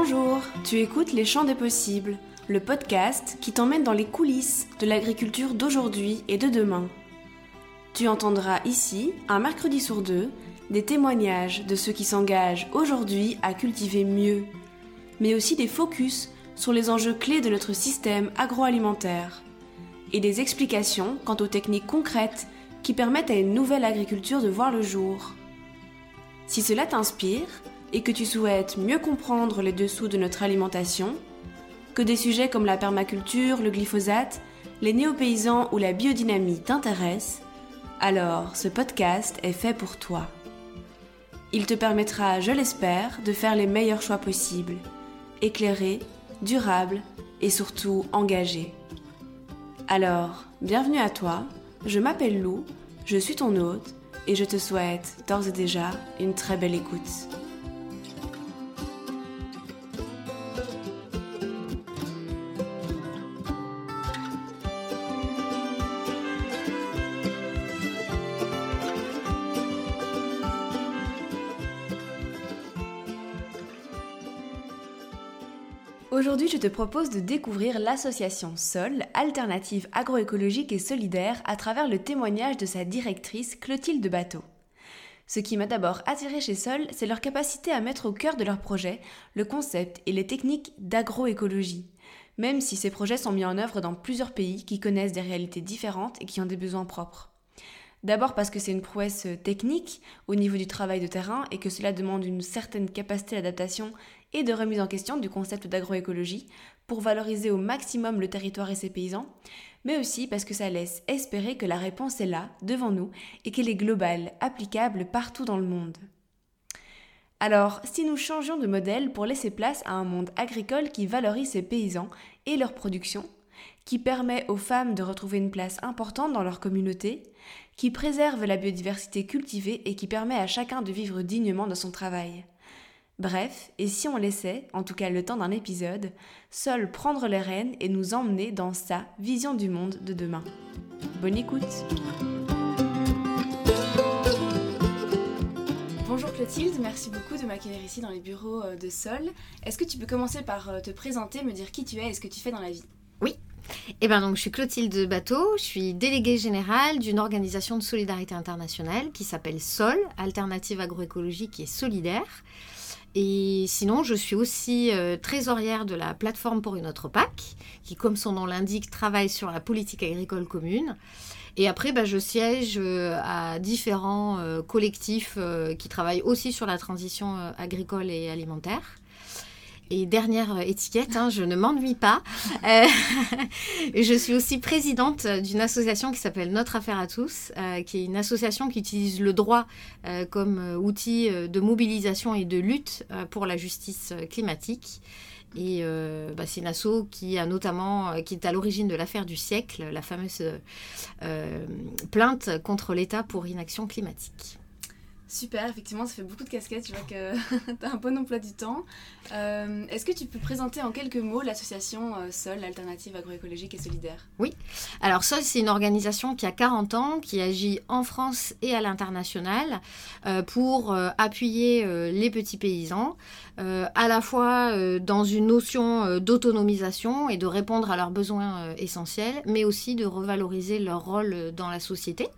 Bonjour, tu écoutes Les Champs des Possibles, le podcast qui t'emmène dans les coulisses de l'agriculture d'aujourd'hui et de demain. Tu entendras ici, un mercredi sur deux, des témoignages de ceux qui s'engagent aujourd'hui à cultiver mieux, mais aussi des focus sur les enjeux clés de notre système agroalimentaire et des explications quant aux techniques concrètes qui permettent à une nouvelle agriculture de voir le jour. Si cela t'inspire et que tu souhaites mieux comprendre les dessous de notre alimentation, que des sujets comme la permaculture, le glyphosate, les néopaysans ou la biodynamie t'intéressent, alors ce podcast est fait pour toi. Il te permettra, je l'espère, de faire les meilleurs choix possibles, éclairés, durables et surtout engagés. Alors, bienvenue à toi, je m'appelle Lou, je suis ton hôte et je te souhaite d'ores et déjà une très belle écoute. Aujourd'hui, je te propose de découvrir l'association SOL, Alternative agroécologique et solidaire, à travers le témoignage de sa directrice Clotilde Bateau. Ce qui m'a d'abord attiré chez Sol, c'est leur capacité à mettre au cœur de leur projet le concept et les techniques d'agroécologie, même si ces projets sont mis en œuvre dans plusieurs pays qui connaissent des réalités différentes et qui ont des besoins propres. D'abord parce que c'est une prouesse technique au niveau du travail de terrain et que cela demande une certaine capacité d'adaptation et de remise en question du concept d'agroécologie pour valoriser au maximum le territoire et ses paysans, mais aussi parce que ça laisse espérer que la réponse est là, devant nous, et qu'elle est globale, applicable partout dans le monde. Alors, si nous changions de modèle pour laisser place à un monde agricole qui valorise ses paysans et leur production, qui permet aux femmes de retrouver une place importante dans leur communauté, qui préserve la biodiversité cultivée et qui permet à chacun de vivre dignement de son travail. Bref, et si on laissait, en tout cas le temps d'un épisode, seul prendre les rênes et nous emmener dans sa vision du monde de demain. Bonne écoute Bonjour Clotilde, merci beaucoup de m'accueillir ici dans les bureaux euh, de Sol. Est-ce que tu peux commencer par euh, te présenter, me dire qui tu es et ce que tu fais dans la vie? Oui. Eh ben donc, je suis Clotilde Bateau, je suis déléguée générale d'une organisation de solidarité internationale qui s'appelle SOL, Alternative agroécologique et solidaire. Et sinon, je suis aussi euh, trésorière de la plateforme pour une autre PAC, qui, comme son nom l'indique, travaille sur la politique agricole commune. Et après, bah, je siège euh, à différents euh, collectifs qui travaillent aussi sur la transition agricole et alimentaire. Et dernière euh, étiquette, hein, je ne m'ennuie pas. Euh, je suis aussi présidente d'une association qui s'appelle Notre Affaire à tous, euh, qui est une association qui utilise le droit comme outil de mobilisation et de lutte pour la justice climatique. Et bah, c'est une asso qui a notamment, qui est à l'origine de l'affaire du siècle, la fameuse plainte contre l'État pour inaction climatique. Super, effectivement, ça fait beaucoup de casquettes. Je vois que tu as un bon emploi du temps. Euh, est-ce que tu peux présenter en quelques mots l'association euh, SOL, Alternative Agroécologique et Solidaire? Oui. Alors, SOL, c'est une organisation qui a 40 ans, qui agit en France et à l'international euh, pour appuyer les petits paysans, à la fois dans une notion d'autonomisation et de répondre à leurs besoins essentiels, mais aussi de revaloriser leur rôle dans la société.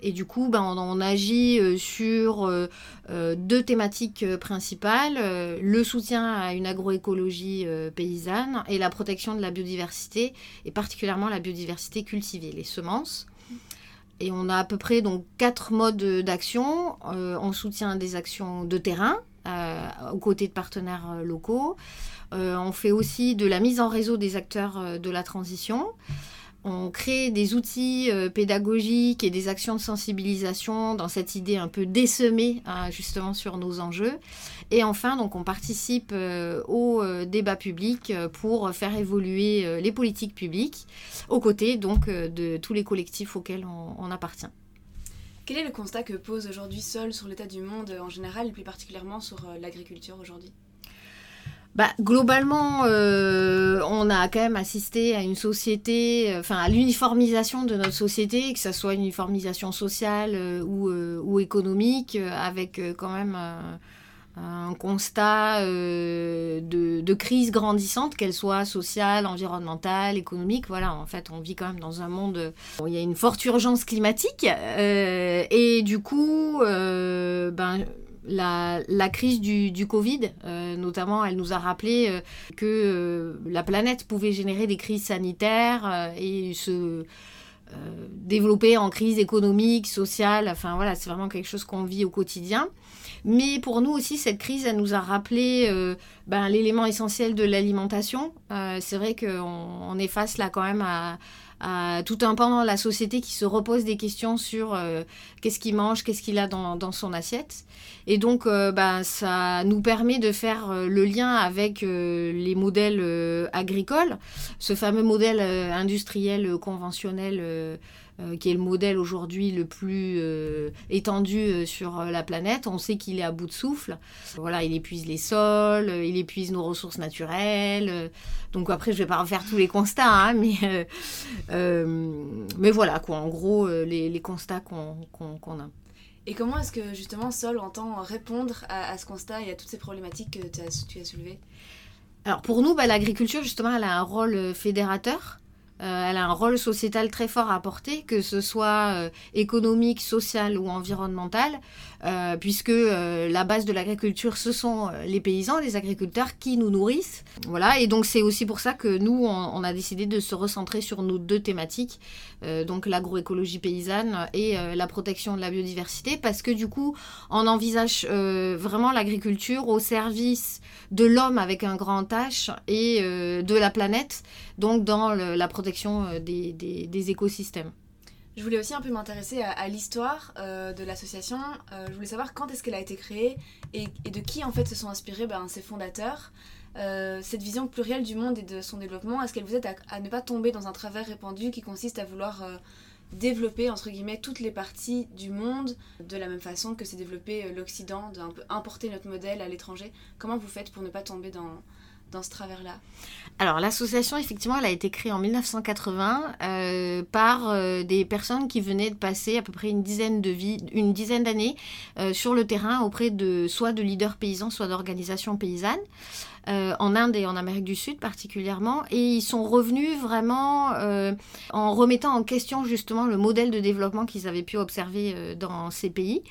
Et du coup, ben, on, agit euh, sur euh, euh, deux thématiques principales, le soutien à une agroécologie paysanne et la protection de la biodiversité, et particulièrement la biodiversité cultivée, les semences. Et on a à peu près donc quatre modes d'action. on soutient des actions de terrain aux côtés de partenaires locaux. on fait aussi de la mise en réseau des acteurs de la transition on crée des outils euh, pédagogiques et des actions de sensibilisation dans cette idée un peu désemée hein, justement sur nos enjeux. Et enfin, donc on participe euh, au euh, débat public pour faire évoluer les politiques publiques aux côtés donc de tous les collectifs auxquels on, appartient. Quel est le constat que pose aujourd'hui Sol sur l'état du monde en général et plus particulièrement sur l'agriculture aujourd'hui? Bah, globalement, euh, on a quand même assisté à une société, euh, enfin à l'uniformisation de notre société, que ce soit une uniformisation sociale euh, ou, ou, économique, avec quand même un constat euh, de, crise grandissante, qu'elle soit sociale, environnementale, économique. Voilà, en fait, on vit quand même dans un monde où il y a une forte urgence climatique. Et du coup, ben, la, crise du, Covid, notamment, elle nous a rappelé que la planète pouvait générer des crises sanitaires et se développer en crise économique, sociale. Enfin voilà, c'est vraiment quelque chose qu'on vit au quotidien. Mais pour nous aussi, cette crise, elle nous a rappelé euh, ben, l'élément essentiel de l'alimentation. Euh, c'est vrai qu'on est face là quand même à, tout un pan de la société qui se repose des questions sur euh, qu'est-ce qu'il mange, qu'est-ce qu'il a dans, son assiette. Et donc, ben, ça nous permet de faire le lien avec les modèles agricoles, ce fameux modèle industriel conventionnel euh, qui est le modèle aujourd'hui le plus euh, étendu euh, sur la planète. On sait qu'il est à bout de souffle. Voilà, il épuise les sols, il épuise nos ressources naturelles. donc après, je vais pas refaire tous les constats, hein, mais, mais voilà, quoi, en gros, les, constats qu'on a. Et comment est-ce que justement Sol entend répondre à, ce constat et à toutes ces problématiques que tu as, tu as soulevées? Alors pour nous, bah, l'agriculture, justement, elle a un rôle fédérateur. Euh, elle a un rôle sociétal très fort à apporter, que ce soit euh, économique, social ou environnemental, euh, puisque la base de l'agriculture, ce sont les paysans, les agriculteurs qui nous nourrissent. Voilà, et donc c'est aussi pour ça que nous, on, a décidé de se recentrer sur nos deux thématiques, donc l'agroécologie paysanne et la protection de la biodiversité, parce que du coup, on envisage vraiment l'agriculture au service de l'homme avec un grand H et de la planète, donc dans la protection euh, des, écosystèmes. Je voulais aussi un peu m'intéresser à, l'histoire euh, de l'association. Euh, je voulais savoir quand est-ce qu'elle a été créée et, de qui en fait se sont inspirés ben, ses fondateurs. cette vision plurielle du monde et de son développement, est-ce qu'elle vous aide à, ne pas tomber dans un travers répandu qui consiste à vouloir développer entre guillemets toutes les parties du monde de la même façon que c'est développer l'Occident, d'un peu importer notre modèle à l'étranger? Comment vous faites pour ne pas tomber dans, dans ce travers-là Alors l'association, effectivement, elle a été créée en 1980 euh, par euh, des personnes qui venaient de passer à peu près une dizaine de vie, une dizaine d'années euh, sur le terrain auprès de soit de leaders paysans, soit d'organisations paysannes. Euh, en Inde et en Amérique du Sud particulièrement, et ils sont revenus vraiment euh, en remettant en question justement le modèle de développement qu'ils avaient pu observer euh, dans ces pays.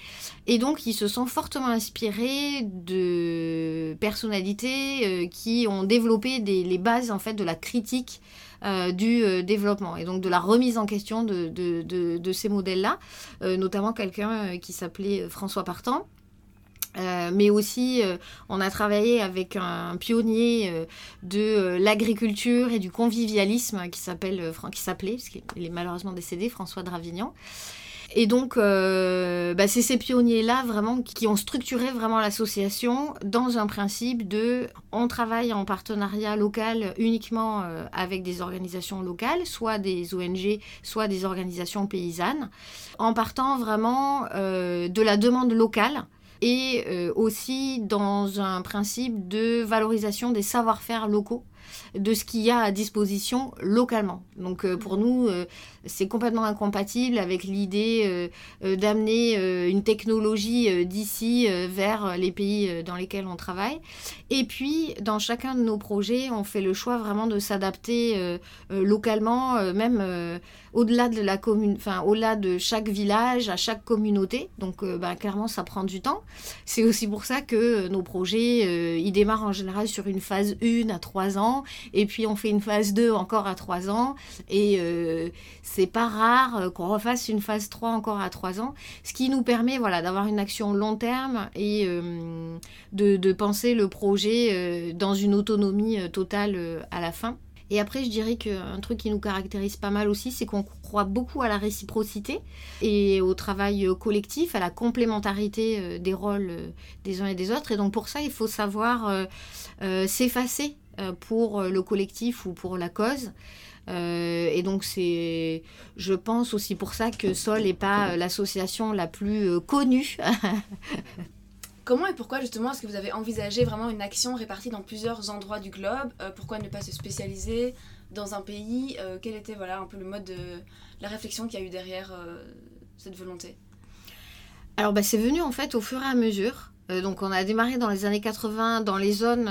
Et donc ils se sont fortement inspirés de personnalités qui ont développé les bases en fait de la critique du développement et donc de la remise en question de, ces modèles-là, notamment quelqu'un qui s'appelait François Partant euh, mais aussi, euh, on a travaillé avec un pionnier euh, de l'agriculture et du convivialisme qui s'appelle, qui s'appelait, parce qu'il est malheureusement décédé, François Dravignan. Et donc, bah, c'est ces pionniers-là vraiment qui ont structuré vraiment l'association dans un principe de on travaille en partenariat local uniquement avec des organisations locales, soit des ONG, soit des organisations paysannes, en partant vraiment de la demande locale et euh, aussi dans un principe de valorisation des savoir-faire locaux de ce qu'il y a à disposition localement. Donc euh, pour nous, euh, c'est complètement incompatible avec l'idée d'amener une technologie d'ici vers les pays dans lesquels on travaille. Et puis, dans chacun de nos projets, on fait le choix vraiment de s'adapter localement, même au-delà de la commune, enfin au-delà de chaque village, à chaque communauté. Donc bah, clairement, ça prend du temps. C'est aussi pour ça que nos projets, ils démarrent en général sur une phase 1 à 3 ans et puis on fait une phase 2 encore à 3 ans, et euh, c'est pas rare euh, qu'on refasse une phase 3 encore à 3 ans, ce qui nous permet voilà, d'avoir une action long terme et euh, de, penser le projet dans une autonomie totale à la fin. Et après, je dirais qu'un truc qui nous caractérise pas mal aussi, c'est qu'on croit beaucoup à la réciprocité et au travail collectif, à la complémentarité des rôles des uns et des autres. Et donc pour ça, il faut savoir s'effacer euh, pour euh, le collectif ou pour la cause. Euh, et donc c'est, je pense aussi pour ça que Sol n'est pas l'association la plus connue. Comment et pourquoi justement est-ce que vous avez envisagé vraiment une action répartie dans plusieurs endroits du globe? Pourquoi ne pas se spécialiser dans un pays? Quel était voilà un peu le mode de la réflexion qu'il y a eu derrière cette volonté? Alors bah, c'est venu en fait au fur et à mesure. Donc on a démarré dans les années 80 dans les zones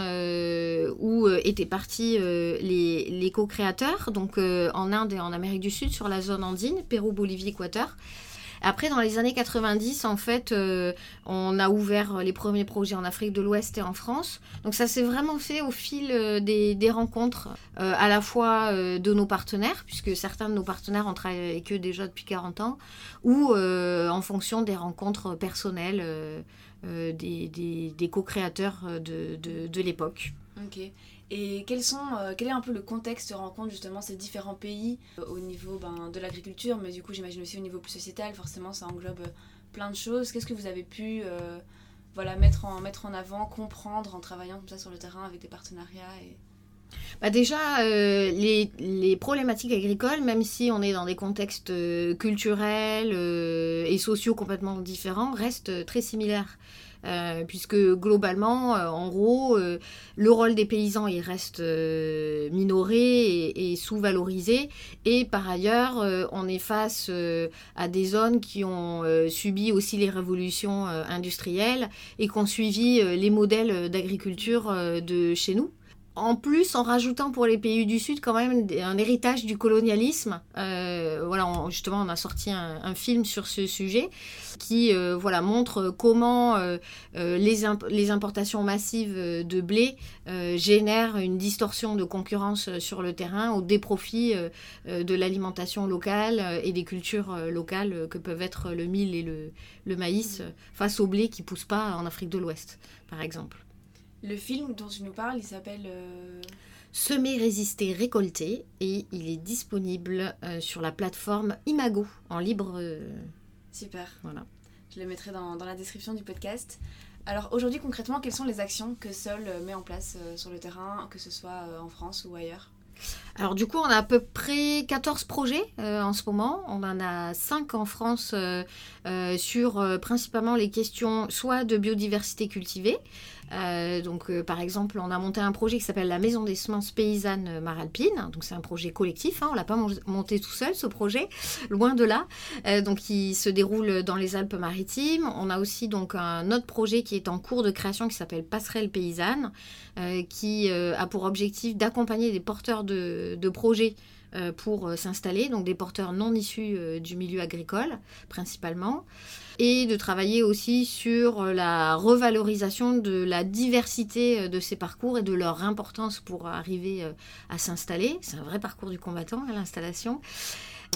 où étaient partis les, co-créateurs, donc en Inde et en Amérique du Sud, sur la zone andine, Pérou, Bolivie, Équateur. Après, dans les années 90, en fait, euh, on a ouvert les premiers projets en Afrique de l'Ouest et en France. Donc ça s'est vraiment fait au fil euh, des, rencontres, euh, à la fois de nos partenaires, puisque certains de nos partenaires ont travaillé avec eux déjà depuis 40 ans, ou en fonction des rencontres personnelles des, co-créateurs de, de l'époque. Ok. Et quels sont, euh, quel est un peu le contexte de rencontre justement ces différents pays euh, au niveau ben, de l'agriculture, mais du coup j'imagine aussi au niveau plus sociétal, forcément ça englobe euh, plein de choses. Qu'est-ce que vous avez pu voilà, mettre, en, mettre en avant, comprendre en travaillant comme ça sur le terrain avec des partenariats et... Bah déjà, les, les, problématiques agricoles, même si on est dans des contextes culturels et sociaux complètement différents, restent très similaires. Euh, puisque globalement, euh, en gros, euh, le rôle des paysans il reste minoré et, sous-valorisé. Et par ailleurs, on est face à des zones qui ont subi aussi les révolutions industrielles et qui ont suivi les modèles d'agriculture de chez nous en plus, en rajoutant pour les pays du Sud quand même un héritage du colonialisme. Euh, voilà, justement, on a sorti un, film sur ce sujet qui euh, voilà, montre comment euh, les, les, importations massives de blé génèrent une distorsion de concurrence sur le terrain au déprofit de l'alimentation locale et des cultures locales que peuvent être le mil et le, le maïs face au blé qui ne pousse pas en Afrique de l'Ouest, par exemple. Le film dont tu nous parles, il s'appelle euh, Semer, résister, récolter et il est disponible euh, sur la plateforme Imago en libre. Euh, Super. Voilà. Je le mettrai dans, dans, la description du podcast. Alors aujourd'hui concrètement, quelles sont les actions que Sol met en place sur le terrain, que ce soit en France ou ailleurs? Alors du coup, on a à peu près 14 projets euh, en ce moment. On en a 5 en France euh, euh, sur principalement les questions soit de biodiversité cultivée. Donc par exemple, on a monté un projet qui s'appelle la Maison des semences paysannes Maralpine. Donc c'est un projet collectif, hein. on l'a pas monté tout seul ce projet, loin de là. donc il se déroule dans les Alpes-Maritimes. On a aussi donc un autre projet qui est en cours de création qui s'appelle Passerelle paysanne, qui a pour objectif d'accompagner des porteurs de, projets euh, pour euh, s'installer, donc des porteurs non issus euh, du milieu agricole principalement, et de travailler aussi sur la revalorisation de la diversité de ces parcours et de leur importance pour arriver à s'installer. C'est un vrai parcours du combattant à l'installation.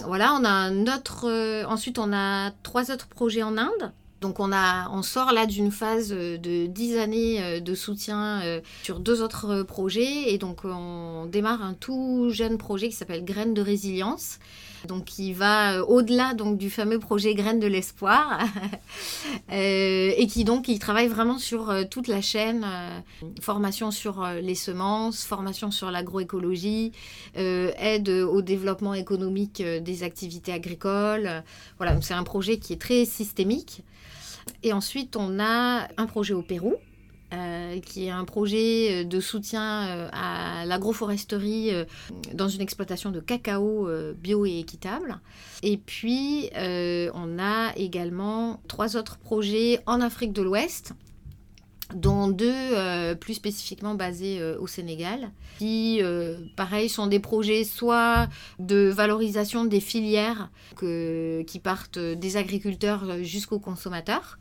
Voilà, on a un autre. ensuite, on a trois autres projets en Inde. Donc on, a, on sort là d'une phase de 10 années euh, de soutien euh, sur deux autres projets et donc on démarre un tout jeune projet qui s'appelle Graines de résilience. Donc qui va euh, au-delà donc du fameux projet Graines de l'espoir et qui donc il travaille vraiment sur toute la chaîne formation sur les semences, formation sur l'agroécologie, aide au développement économique des activités agricoles. Voilà, c'est un projet qui est très systémique. Et ensuite, on a un projet au Pérou. Euh, qui est un projet de soutien euh, à l'agroforesterie euh, dans une exploitation de cacao bio et équitable. Et puis, on a également trois autres projets en Afrique de l'Ouest dont deux plus spécifiquement basés au Sénégal, qui, pareil, sont des projets soit de valorisation des filières qui partent des agriculteurs jusqu'aux consommateurs,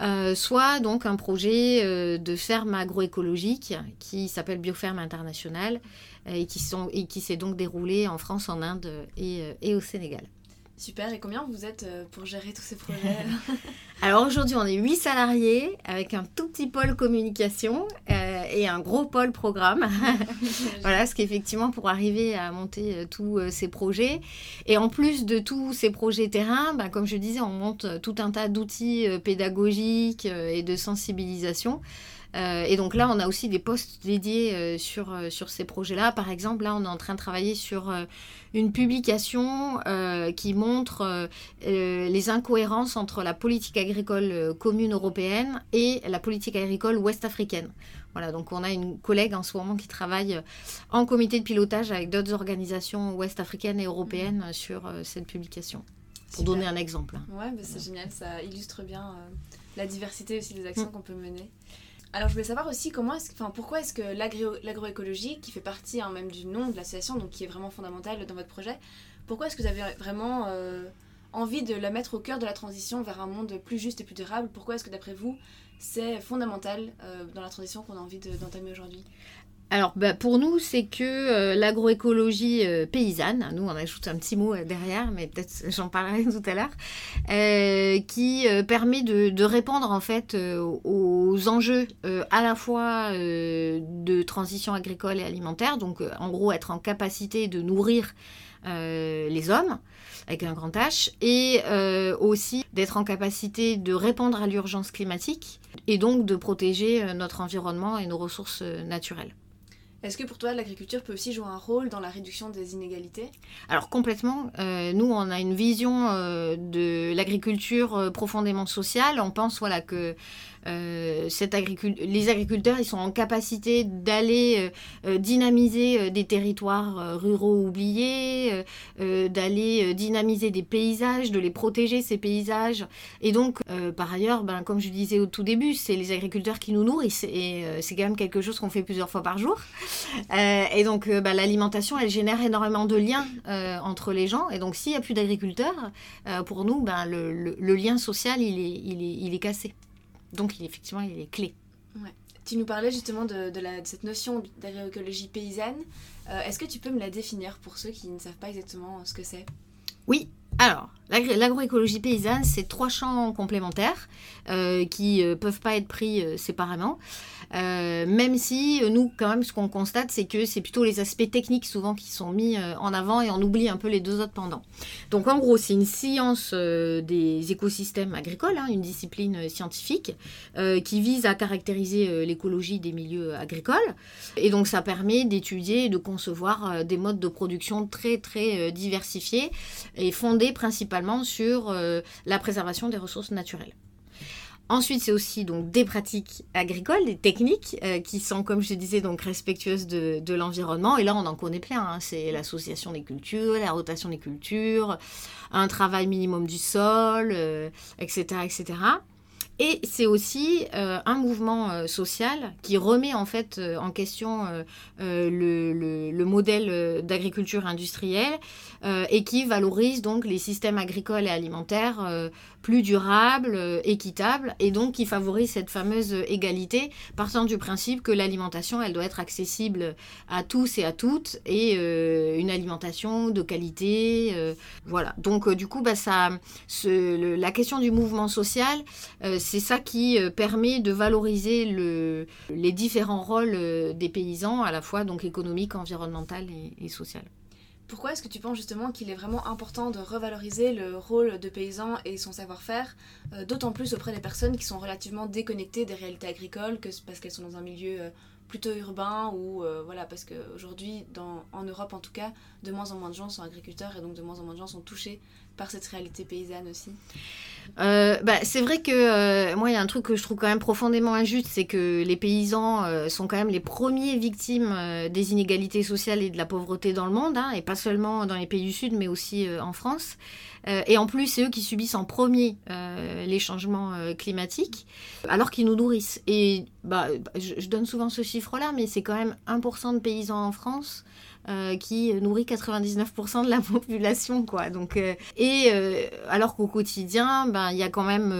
euh, soit donc un projet euh, de ferme agroécologique qui s'appelle Bioferme International et qui, sont, et qui s'est donc déroulé en France, en Inde et, euh, et au Sénégal. Super, et combien vous êtes pour gérer tous ces projets Alors aujourd'hui, on est 8 salariés avec un tout petit pôle communication euh, et un gros pôle programme. voilà, ce qu'effectivement, pour arriver à monter euh, tous euh, ces projets. Et en plus de tous ces projets terrain, bah, comme je disais, on monte tout un tas d'outils pédagogiques et de sensibilisation. Euh, et donc là, on a aussi des postes dédiés euh, sur, euh, sur ces projets-là. Par exemple, là, on est en train de travailler sur une publication qui montre les incohérences entre la politique agricole commune européenne et la politique agricole ouest-africaine. Voilà, donc on a une collègue en ce moment qui travaille en comité de pilotage avec d'autres organisations ouest-africaines et européennes sur cette publication. Pour donner un exemple. Ouais, bah, c'est génial, ça illustre bien la diversité aussi des actions mm. qu'on peut mener. Alors je voulais savoir aussi comment est enfin, pourquoi est-ce que l'agroécologie, qui fait partie hein, même du nom de l'association, donc qui est vraiment fondamentale dans votre projet, pourquoi est-ce que vous avez vraiment euh, envie de la mettre au cœur de la transition vers un monde plus juste et plus durable? Pourquoi est-ce que d'après vous, c'est fondamental euh, dans la transition qu'on a envie d'entamer aujourd'hui? Alors, bah, pour nous, c'est que euh, l'agroécologie euh, paysanne, nous on ajoute un petit mot derrière, mais peut-être j'en parlerai tout à l'heure, qui permet de, répondre en fait aux enjeux à la fois de transition agricole et alimentaire, donc en gros être en capacité de nourrir les hommes, avec un grand H, et euh, aussi d'être en capacité de répondre à l'urgence climatique et donc de protéger euh, notre environnement et nos ressources euh, naturelles. Est-ce que pour toi, l'agriculture peut aussi jouer un rôle dans la réduction des inégalités? Alors complètement. nous, on a une vision de l'agriculture profondément sociale. On pense voilà que euh, les agriculteurs, ils sont en capacité d'aller euh, euh, dynamiser des territoires ruraux oubliés, d'aller dynamiser des paysages, de les protéger, ces paysages. Et donc, par ailleurs, ben, comme je disais au tout début, c'est les agriculteurs qui nous nourrissent et c'est quand même quelque chose qu'on fait plusieurs fois par jour. et donc, ben, l'alimentation, elle génère énormément de liens entre les gens. Et donc, s'il n'y a plus d'agriculteurs, pour nous, ben, le, lien social, il est, il est, il est cassé. Donc, effectivement, il est clé. Tu nous parlais justement de, cette notion d'agroécologie paysanne. Euh, est-ce que tu peux me la définir pour ceux qui ne savent pas exactement ce que c'est? Oui, alors, l'agroécologie paysanne, c'est trois champs complémentaires euh, qui ne euh, peuvent pas être pris euh, même si nous, quand même, ce qu'on constate, c'est que c'est plutôt les aspects techniques souvent qui sont mis en avant et on oublie un peu les deux autres pendant. Donc, en gros, c'est une science des écosystèmes agricoles, hein, une discipline scientifique qui vise à caractériser l'écologie des milieux agricoles. Et donc, ça permet d'étudier et de concevoir des modes de production très, très diversifiés et fondés principalement sur euh, la préservation des ressources naturelles. Ensuite, c'est aussi donc des pratiques agricoles, des techniques euh, qui sont, comme je disais, donc respectueuses de, l'environnement. Et là, on en connaît plein. Hein. C'est l'association des cultures, la rotation des cultures, un travail minimum du sol, etc., euh, etc. Et c'est aussi euh, un mouvement social qui remet en fait en question le, le, modèle d'agriculture industrielle et qui valorise donc les systèmes agricoles et alimentaires plus durables, équitables et donc qui favorise cette fameuse égalité partant du principe que l'alimentation elle doit être accessible à tous et à toutes et une alimentation de qualité. voilà. Donc du coup bah, la question du mouvement social c'est ça qui euh, permet de valoriser les différents rôles euh, des paysans, à la fois donc économique, environnemental et, social. Pourquoi est-ce que tu penses justement qu'il est vraiment important de revaloriser le rôle de paysan et son savoir-faire, euh, d'autant plus auprès des personnes qui sont relativement déconnectées des réalités agricoles, que parce qu'elles sont dans un milieu plutôt urbain ou voilà parce qu'aujourd'hui en Europe en tout cas de moins en moins de gens sont agriculteurs et donc de moins en moins de gens sont touchés par cette réalité paysanne aussi euh, bah, c'est vrai que euh, moi, il y a un truc que je trouve quand même profondément injuste, c'est que les paysans euh, sont quand même les premiers victimes des inégalités sociales et de la pauvreté dans le monde, hein, et pas seulement dans les pays du Sud, mais aussi en France. Et en plus, c'est eux qui subissent en premier les changements climatiques, alors qu'ils nous nourrissent. Et bah, je, je donne souvent ce chiffre-là, mais c'est quand même 1% de paysans en France euh, qui nourrit 99% de la population, quoi. Donc, euh, et euh, alors qu'au quotidien, ben, il y a quand même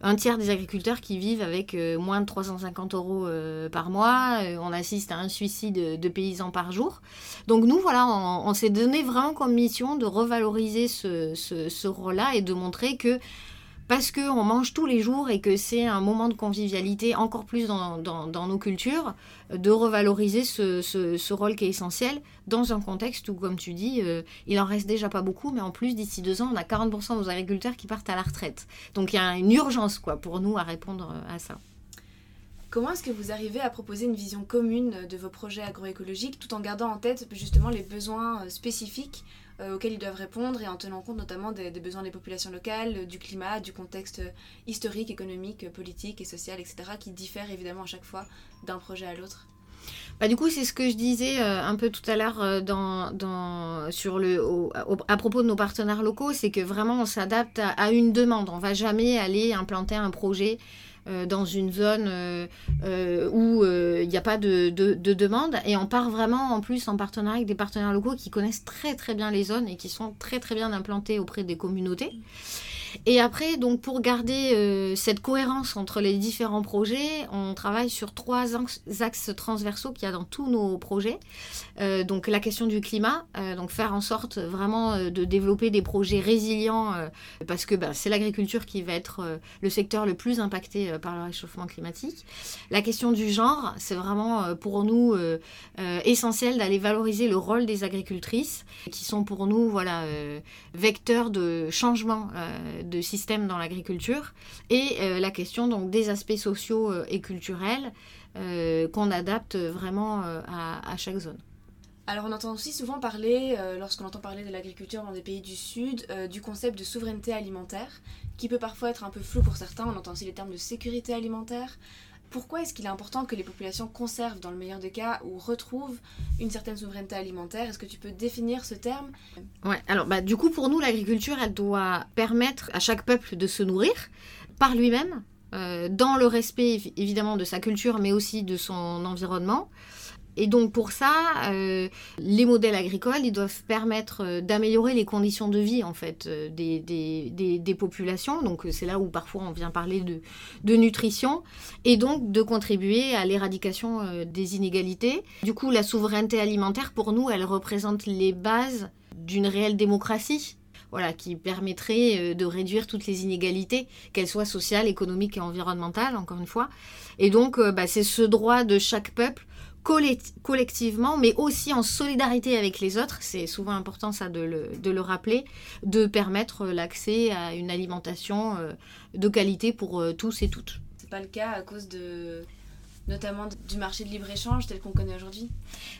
un tiers des agriculteurs qui vivent avec moins de 350 euros par mois. on assiste à un suicide de paysans par jour. Donc nous, voilà, on, s'est donné vraiment comme mission de revaloriser ce, ce, ce rôle-là et de montrer que parce qu'on mange tous les jours et que c'est un moment de convivialité encore plus dans, nos cultures, de revaloriser ce, rôle qui est essentiel dans un contexte où, comme tu dis, euh, il en reste déjà pas beaucoup, mais en plus, d'ici deux ans, on a 40% de nos agriculteurs qui partent à la retraite. Donc il y a une urgence quoi, pour nous à répondre à ça. Comment est-ce que vous arrivez à proposer une vision commune de vos projets agroécologiques tout en gardant en tête justement les besoins euh, spécifiques euh, auxquels ils doivent répondre et en tenant compte notamment des, besoins des populations locales, du climat, du contexte historique, économique, politique et social, etc., qui diffèrent évidemment à chaque fois d'un projet à l'autre bah, du coup, c'est ce que je disais euh, un peu tout à l'heure euh, dans, dans, à propos de nos partenaires locaux, c'est que vraiment on s'adapte à, une demande. On va jamais aller implanter un projet euh, dans une zone où il n'y a pas de, de, de, demande. Et on part vraiment en plus en partenariat avec des partenaires locaux qui connaissent très très bien les zones et qui sont très très bien implantés auprès des communautés. Et après, donc pour garder euh, cette cohérence entre les différents projets, on travaille sur trois axes transversaux qu'il y a dans tous nos projets. Euh, donc la question du climat, euh, donc faire en sorte vraiment de développer des projets résilients parce que ben, c'est l'agriculture qui va être le secteur le plus impacté par le réchauffement climatique. La question du genre, c'est vraiment pour nous essentiel d'aller valoriser le rôle des agricultrices qui sont pour nous voilà vecteurs de changement de système dans l'agriculture et euh, la question donc des aspects sociaux euh, et culturels euh, qu'on adapte vraiment à, chaque zone. Alors on entend aussi souvent parler, lorsqu'on entend parler de l'agriculture dans des pays du Sud, du concept de souveraineté alimentaire, qui peut parfois être un peu flou pour certains. On entend aussi les termes de sécurité alimentaire. Pourquoi est-ce qu'il est important que les populations conservent, dans le meilleur des cas, ou retrouvent une certaine souveraineté alimentaire? Est-ce que tu peux définir ce terme? Ouais, alors bah, du coup, pour nous, l'agriculture, elle doit permettre à chaque peuple de se nourrir par lui-même, euh, dans le respect évidemment de sa culture, mais aussi de son environnement. Et donc pour ça, euh, les modèles agricoles, ils doivent permettre euh, d'améliorer les conditions de vie en fait euh, des, populations. Donc c'est là où parfois on vient parler de, de nutrition et donc de contribuer à l'éradication des inégalités. Du coup, la souveraineté alimentaire pour nous, elle représente les bases d'une réelle démocratie. Voilà, qui permettrait de réduire toutes les inégalités, qu'elles soient sociales, économiques et environnementales, encore une fois. Et donc, bah, c'est ce droit de chaque peuple collectivement, mais aussi en solidarité avec les autres, c'est souvent important ça de le, de le rappeler, de permettre l'accès à une alimentation euh, de qualité pour euh, tous et toutes. C'est pas le cas à cause de notamment du marché de libre-échange tel qu'on connaît aujourd'hui.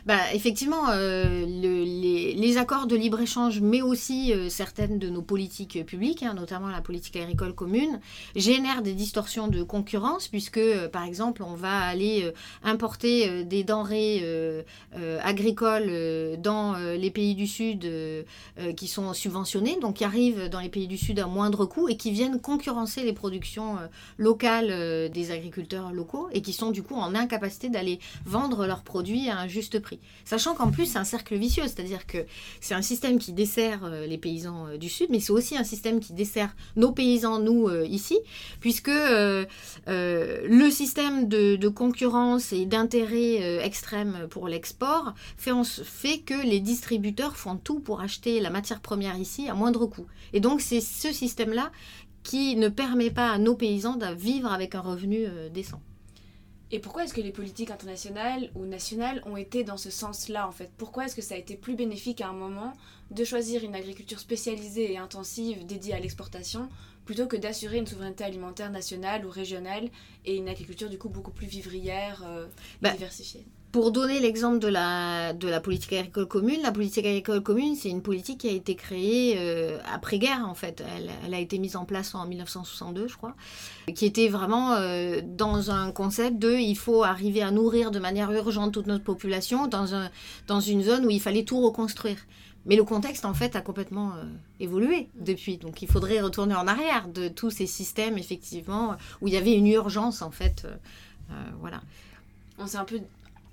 Bah, Effectivement, euh, les, accords de libre-échange, mais aussi euh, certaines de nos politiques publiques, hein, notamment la politique agricole commune, génèrent des distorsions de concurrence, puisque, euh, par exemple, on va aller importer des denrées agricoles dans les pays du Sud qui sont subventionnés, donc qui arrivent dans les pays du Sud à moindre coût et qui viennent concurrencer les productions locales des agriculteurs locaux et qui sont du coup en incapacité d'aller vendre leurs produits à un juste prix. Sachant qu'en plus, c'est un cercle vicieux, c'est-à-dire que c'est un système qui dessert euh, les paysans euh, du Sud, mais c'est aussi un système qui dessert nos paysans, nous, euh, ici, puisque le système de, concurrence et d'intérêt extrême pour l'export fait, fait que les distributeurs font tout pour acheter la matière première ici à moindre coût. Et donc, c'est ce système-là qui ne permet pas à nos paysans de vivre avec un revenu décent. Et pourquoi est-ce que les politiques internationales ou nationales ont été dans ce sens-là en fait? Pourquoi est-ce que ça a été plus bénéfique à un moment de choisir une agriculture spécialisée et intensive dédiée à l'exportation plutôt que d'assurer une souveraineté alimentaire nationale ou régionale et une agriculture du coup beaucoup plus vivrière, euh, bah, diversifiée? Pour donner l'exemple de la, de la politique agricole commune, la politique agricole commune, c'est une politique qui a été créée euh, après-guerre, en fait. Elle, a été mise en place en 1962, je crois, qui était vraiment euh, dans un concept de il faut arriver à nourrir de manière urgente toute notre population dans, un, dans une zone où il fallait tout reconstruire. Mais le contexte, en fait, a complètement euh, évolué depuis. Donc, il faudrait retourner en arrière de tous ces systèmes, effectivement, où il y avait une urgence, en fait. voilà. On s'est un peu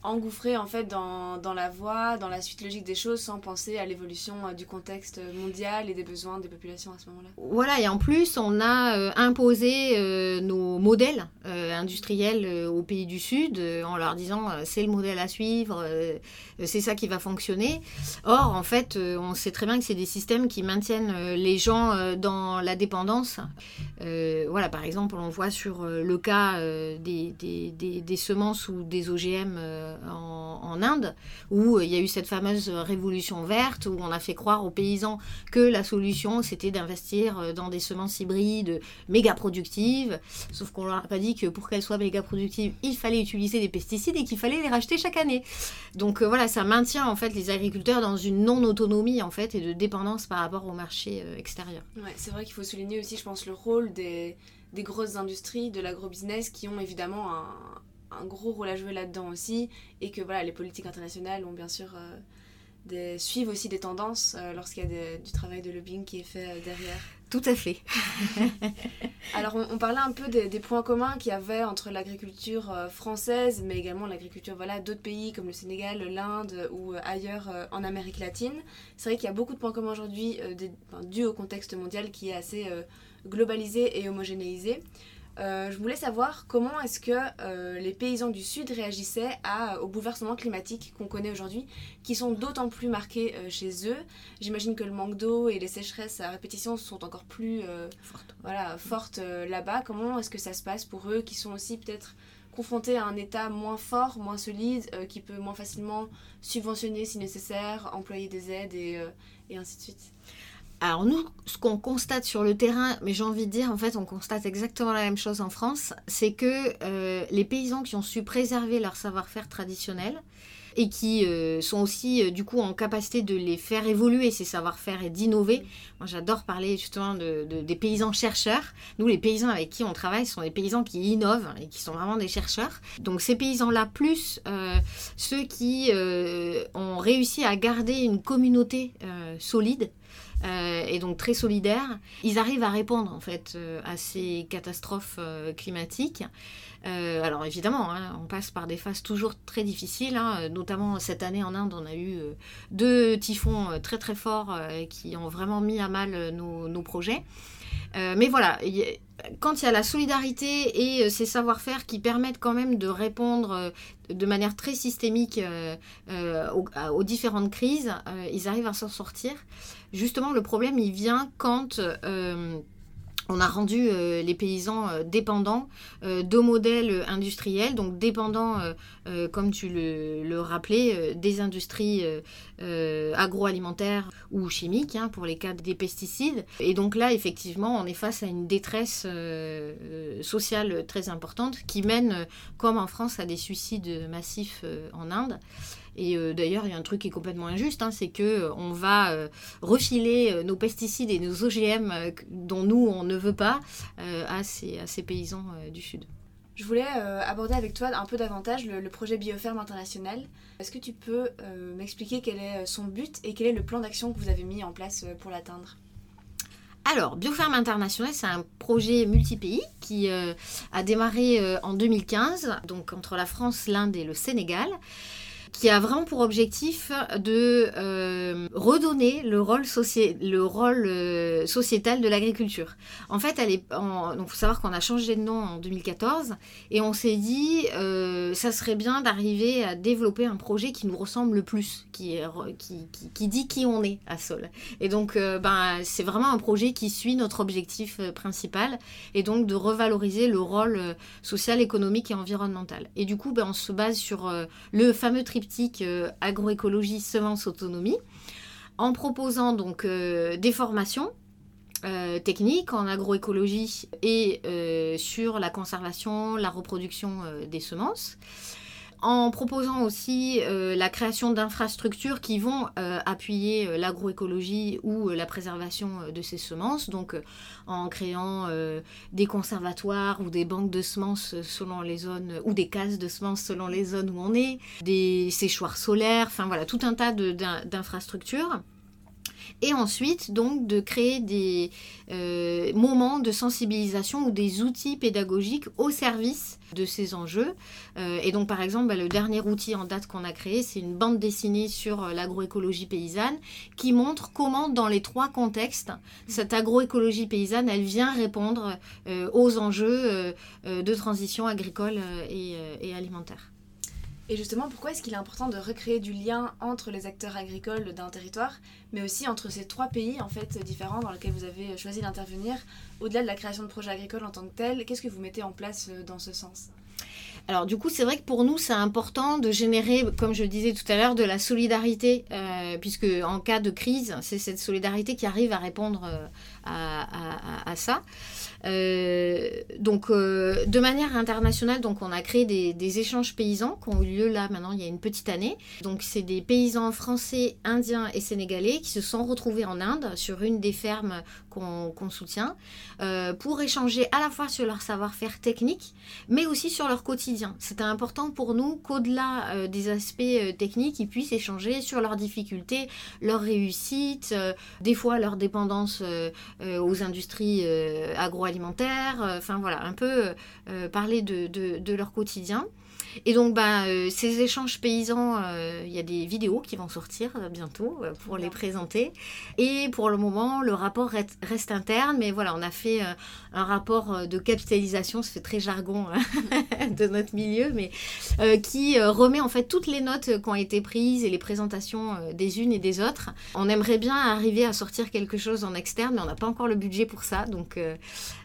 engouffré en fait dans, dans, la voie, dans la suite logique des choses sans penser à l'évolution euh, du contexte mondial et des besoins des populations à ce moment-là. Voilà, et en plus, on a euh, imposé euh, nos modèles industriels aux pays du Sud en leur disant c'est le modèle à suivre, c'est ça qui va fonctionner. Or, en fait, on sait très bien que c'est des systèmes qui maintiennent les gens dans la dépendance. voilà, par exemple, on voit sur le cas des, des, des, semences ou des OGM en, Inde, où euh, il y a eu cette fameuse révolution verte, où on a fait croire aux paysans que la solution, c'était d'investir euh, dans des semences hybrides méga productives, sauf qu'on leur a pas dit que pour qu'elles soient méga productives, il fallait utiliser des pesticides et qu'il fallait les racheter chaque année. Donc euh, voilà, ça maintient en fait les agriculteurs dans une non-autonomie en fait et de dépendance par rapport au marché extérieur. Ouais, c'est vrai qu'il faut souligner aussi, je pense, le rôle des, grosses industries de l'agrobusiness qui ont évidemment un, gros rôle à jouer là-dedans aussi, et que voilà, les politiques internationales ont bien sûr des, suivent aussi des tendances lorsqu'il y a du travail de lobbying qui est fait derrière. Tout à fait. Alors, on, parlait un peu des, points communs qu'il y avait entre l'agriculture française, mais également l'agriculture voilà, d'autres pays comme le Sénégal, l'Inde ou ailleurs en Amérique latine. C'est vrai qu'il y a beaucoup de points communs aujourd'hui dus au contexte mondial qui est assez globalisé et homogénéisé. Euh, je voulais savoir comment est-ce que euh, les paysans du Sud réagissaient à, au bouleversement climatique qu'on connaît aujourd'hui, qui sont d'autant plus marqués euh, chez eux. J'imagine que le manque d'eau et les sécheresses à répétition sont encore plus voilà, fortes là-bas. Comment est-ce que ça se passe pour eux, qui sont aussi peut-être confrontés à un État moins fort, moins solide, qui peut moins facilement subventionner si nécessaire, employer des aides et, et ainsi de suite? Alors nous, ce qu'on constate sur le terrain, mais j'ai envie de dire, en fait, on constate exactement la même chose en France, c'est que euh, les paysans qui ont su préserver leur savoir-faire traditionnel et qui euh, sont aussi euh, du coup en capacité de les faire évoluer ces savoir-faire et d'innover. Moi j'adore parler justement de, des paysans chercheurs. Nous les paysans avec qui on travaille sont des paysans qui innovent et qui sont vraiment des chercheurs. Donc ces paysans-là plus ceux qui ont réussi à garder une communauté solide et donc très solidaires, ils arrivent à répondre en fait euh, à ces catastrophes euh, climatiques. alors évidemment, hein, on passe par des phases toujours très difficiles, hein, notamment cette année en Inde, on a eu deux typhons très très forts qui ont vraiment mis à mal nos, projets. mais voilà, quand il y a la solidarité et ces savoir-faire qui permettent quand même de répondre de manière très systémique aux, différentes crises, ils arrivent à s'en sortir justement, le problème, il vient quand euh, on a rendu euh, les paysans euh, dépendants de modèles industriels, donc dépendants, comme tu le, rappelais, des industries agroalimentaires ou chimiques, hein, pour les cas des pesticides. Et donc là, effectivement, on est face à une détresse sociale très importante qui mène, comme en France, à des suicides massifs en Inde. Et euh, d'ailleurs, il y a un truc qui est complètement injuste, hein, c'est que euh, on va euh, refiler nos pesticides et nos OGM dont nous on ne veut pas à ces, à, ces, paysans du sud. Je voulais aborder avec toi un peu davantage le, projet Bioferme International. Est-ce que tu peux m'expliquer quel est son but et quel est le plan d'action que vous avez mis en place pour l'atteindre? Alors, Bioferme International, c'est un projet multi-pays qui a démarré en 2015, donc entre la France, l'Inde et le Sénégal qui a vraiment pour objectif de euh, redonner le rôle, le rôle euh, sociétal de l'agriculture. En fait, il faut savoir qu'on a changé de nom en 2014 et on s'est dit euh, ça serait bien d'arriver à développer un projet qui nous ressemble le plus, qui, qui, qui, dit qui on est à Sol. Et donc, ben, c'est vraiment un projet qui suit notre objectif principal et donc de revaloriser le rôle social, économique et environnemental. Et du coup, ben, on se base sur le fameux triptyque euh, agroécologie, semences, autonomie, en proposant donc euh, des formations euh, techniques en agroécologie et sur la conservation, la reproduction des semences en proposant aussi euh, la création d'infrastructures qui vont euh, appuyer euh, l'agroécologie ou la préservation de ces semences, donc en créant des conservatoires ou des banques de semences selon les zones, ou des cases de semences selon les zones où on est, des séchoirs solaires, enfin voilà, tout un tas d'infrastructures et ensuite donc de créer des euh, moments de sensibilisation ou des outils pédagogiques au service de ces enjeux. Euh, et donc par exemple, bah, le dernier outil en date qu'on a créé, c'est une bande dessinée sur euh, l'agroécologie paysanne qui montre comment dans les trois contextes, cette agroécologie paysanne, elle vient répondre aux enjeux de transition agricole et alimentaire. Et justement, pourquoi est-ce qu'il est important de recréer du lien entre les acteurs agricoles d'un territoire, mais aussi entre ces trois pays en fait différents dans lesquels vous avez choisi d'intervenir, au-delà de la création de projets agricoles en tant que tel Qu'est-ce que vous mettez en place euh, dans ce sens? Alors du coup, c'est vrai que pour nous, c'est important de générer, comme je disais tout à l'heure, de la solidarité, euh, puisque en cas de crise, c'est cette solidarité qui arrive à répondre euh, à, ça. Euh, donc, de manière internationale, donc on a créé des, échanges paysans qui ont eu lieu là maintenant il y a une petite année. Donc, c'est des paysans français, indiens et sénégalais qui se sont retrouvés en Inde sur une des fermes qu'on soutient pour échanger à la fois sur leur savoir-faire technique, mais aussi sur leur quotidien. C'était important pour nous qu'au-delà des aspects techniques, ils puissent échanger sur leurs difficultés, leurs réussites, des fois leur dépendance aux industries agroalimentaires, enfin voilà, un peu parler de, de leur quotidien. Et donc, bah, euh, ces échanges paysans, euh, il y a des vidéos qui vont sortir euh, bientôt pour les présenter. Et pour le moment, le rapport reste, interne, mais voilà, on a fait un rapport de capitalisation, ça fait très jargon hein, de notre milieu, mais qui remet en fait toutes les notes qui ont été prises et les présentations des unes et des autres. On aimerait bien arriver à sortir quelque chose en externe, mais on n'a pas encore le budget pour ça, donc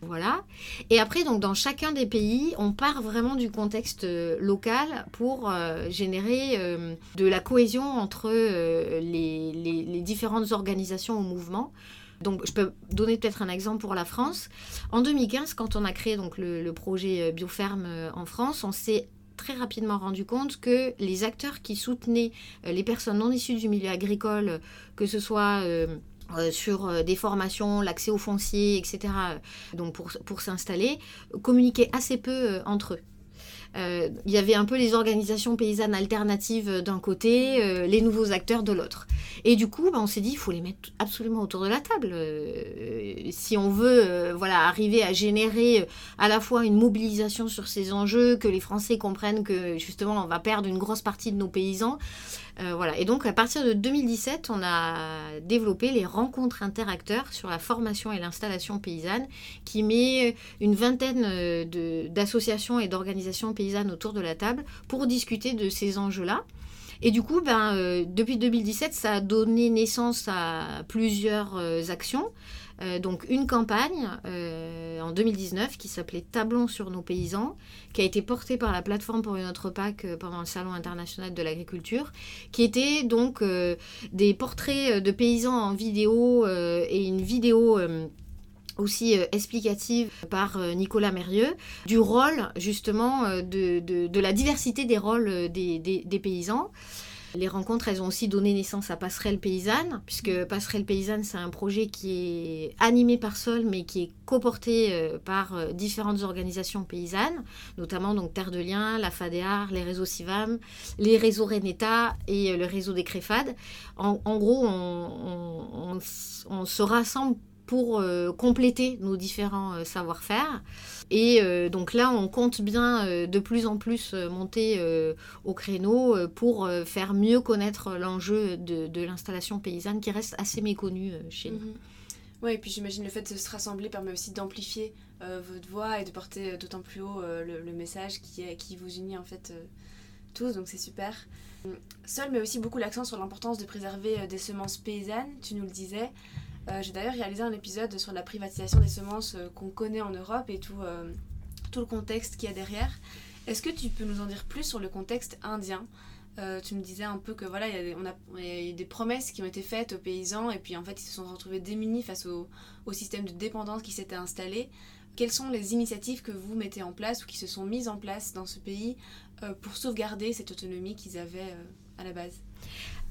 voilà. Et après, donc dans chacun des pays, on part vraiment du contexte local pour euh, générer euh, de la cohésion entre euh, les, différentes organisations au mouvement. Donc, je peux donner peut-être un exemple pour la France. En 2015, quand on a créé donc, le, projet Bioferme en France, on s'est très rapidement rendu compte que les acteurs qui soutenaient les personnes non issues du milieu agricole, que ce soit sur des formations, l'accès aux fonciers, etc., donc pour, pour s'installer, communiquaient assez peu entre eux. Euh, il y avait un peu les organisations paysannes alternatives d'un côté, euh, les nouveaux acteurs de l'autre. Et du coup, bah, on s'est dit, il faut les mettre absolument autour de la table. Euh, si on veut voilà, arriver à générer à la fois une mobilisation sur ces enjeux, que les Français comprennent que justement on va perdre une grosse partie de nos paysans, euh, voilà. Et donc, à partir de 2017, on a développé les rencontres interacteurs sur la formation et l'installation paysanne, qui met une vingtaine euh, d'associations et d'organisations paysannes autour de la table pour discuter de ces enjeux-là. Et du coup, ben, euh, depuis 2017, ça a donné naissance à plusieurs actions. Euh, donc une campagne euh, en 2019 qui s'appelait Tablons sur nos paysans, qui a été portée par la plateforme pour une autre PAC euh, pendant le Salon international de l'agriculture, qui était donc des portraits de paysans en vidéo et une vidéo aussi explicative par Nicolas Mérieux, du rôle justement de, la diversité des rôles des paysans. Les rencontres, elles ont aussi donné naissance à Passerelle Paysanne, puisque Passerelle Paysanne, c'est un projet qui est animé par Sol, mais qui est coporté euh, par euh, différentes organisations paysannes, notamment donc Terre de Liens, la FADEAR, les réseaux CIVAM, les réseaux Reneta et euh, le réseau des Créfades. En, gros, on, se rassemble pour compléter nos différents savoir-faire. Et euh, donc là, on compte bien euh, de plus en plus euh, monter au créneau pour faire mieux connaître l'enjeu de, l'installation paysanne qui reste assez méconnu chez nous. Mhm. Oui, et puis j'imagine le fait de se rassembler permet aussi d'amplifier votre voix et de porter d'autant plus haut le, message qui, qui vous unit en fait tous, donc c'est super. Seul met aussi beaucoup l'accent sur l'importance de préserver des semences paysannes, tu nous le disais. Euh, j'ai d'ailleurs réalisé un épisode sur la privatisation des semences euh, qu'on connaît en Europe et tout, euh, tout le contexte qu'il y a derrière. Est-ce que tu peux nous en dire plus sur le contexte indien? Tu me disais un peu que voilà, il y, a a, des promesses qui ont été faites aux paysans et puis en fait ils se sont retrouvés démunis face au, au système de dépendance qui s'était installé. Quelles sont les initiatives que vous mettez en place ou qui se sont mises en place dans ce pays pour sauvegarder cette autonomie qu'ils avaient à la base?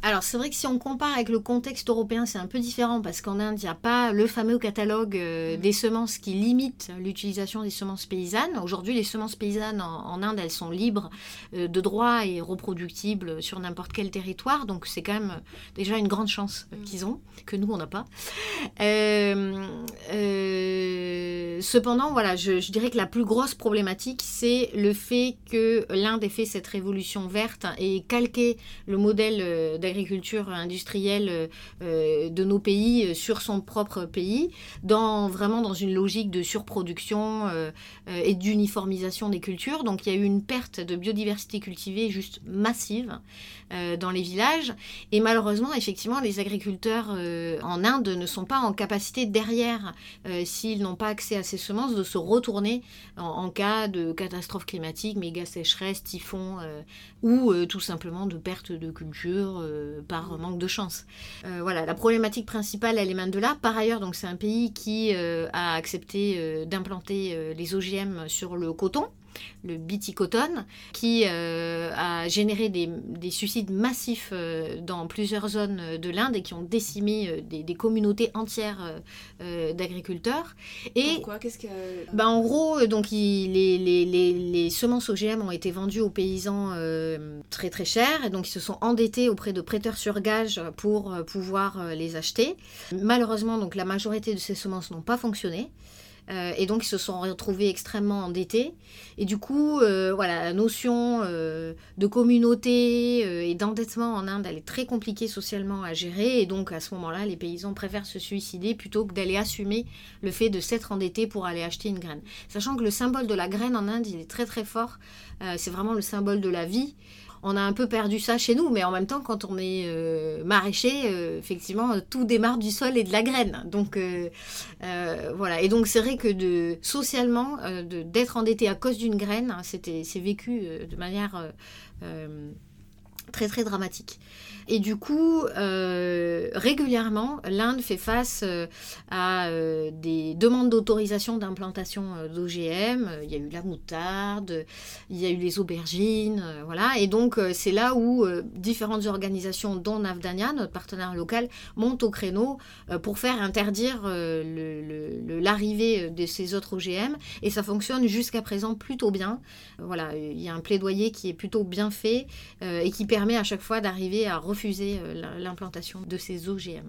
Alors c'est vrai que si on compare avec le contexte européen, c'est un peu différent parce qu'en Inde, il n'y a pas le fameux catalogue euh, mm. des semences qui limite l'utilisation des semences paysannes. Aujourd'hui, les semences paysannes en, Inde, elles sont libres euh, de droit et reproductibles sur n'importe quel territoire. Donc c'est quand même déjà une grande chance euh, mm. qu'ils ont, que nous, on n'a pas. cependant, voilà, je, je, dirais que la plus grosse problématique, c'est le fait que l'Inde ait fait cette révolution verte et calqué le modèle agriculture industrielle euh, euh, de nos pays euh, sur son propre pays, dans, vraiment dans une logique de surproduction et d'uniformisation des cultures. Donc il y a eu une perte de biodiversité cultivée juste massive dans les villages. Et malheureusement, effectivement, les agriculteurs en Inde ne sont pas en capacité derrière, s'ils n'ont pas accès à ces semences, de se retourner en, cas de catastrophe climatique, méga sécheresse, typhon, ou tout simplement de perte de culture par manque de chance. Euh, voilà, la problématique principale, elle émane de là. Par ailleurs, donc c'est un pays qui euh, a accepté d'implanter les OGM sur le coton. Le Cotton, qui a généré des, suicides massifs dans plusieurs zones de l'Inde et qui ont décimé des, communautés entières d'agriculteurs. Et Pourquoi? Qu'est-ce que ben, en gros, donc les, les, les, semences OGM ont été vendues aux paysans très très cher et donc ils se sont endettés auprès de prêteurs sur gage pour pouvoir les acheter. Malheureusement, donc la majorité de ces semences n'ont pas fonctionné. Euh, et donc ils se sont retrouvés extrêmement endettés. Et du coup, euh, voilà, la notion euh, de communauté et d'endettement en Inde, elle est très compliquée socialement à gérer. Et donc à ce moment-là, les paysans préfèrent se suicider plutôt que d'aller assumer le fait de s'être endettés pour aller acheter une graine. Sachant que le symbole de la graine en Inde, il est très très fort. c'est vraiment le symbole de la vie on a un peu perdu ça chez nous, mais en même temps, quand on est euh, maraîcher, euh, effectivement, tout démarre du sol et de la graine. Donc euh, voilà. Et donc c'est vrai que de socialement, d'être endetté à cause d'une graine, hein, c'était c'est vécu de manière très très dramatique. Et du coup, euh, régulièrement, l'Inde fait face euh, à euh, des demandes d'autorisation d'implantation d'OGM. Il y a eu la moutarde, il y a eu les aubergines, voilà. Et donc, c'est là où différentes organisations, dont Navdania, notre partenaire local, montent au créneau pour faire interdire l'arrivée de ces autres OGM. Et ça fonctionne jusqu'à présent plutôt bien. Voilà, il y a un plaidoyer qui est plutôt bien fait et qui permet à chaque fois d'arriver à refuser euh, l'implantation de ces OGM.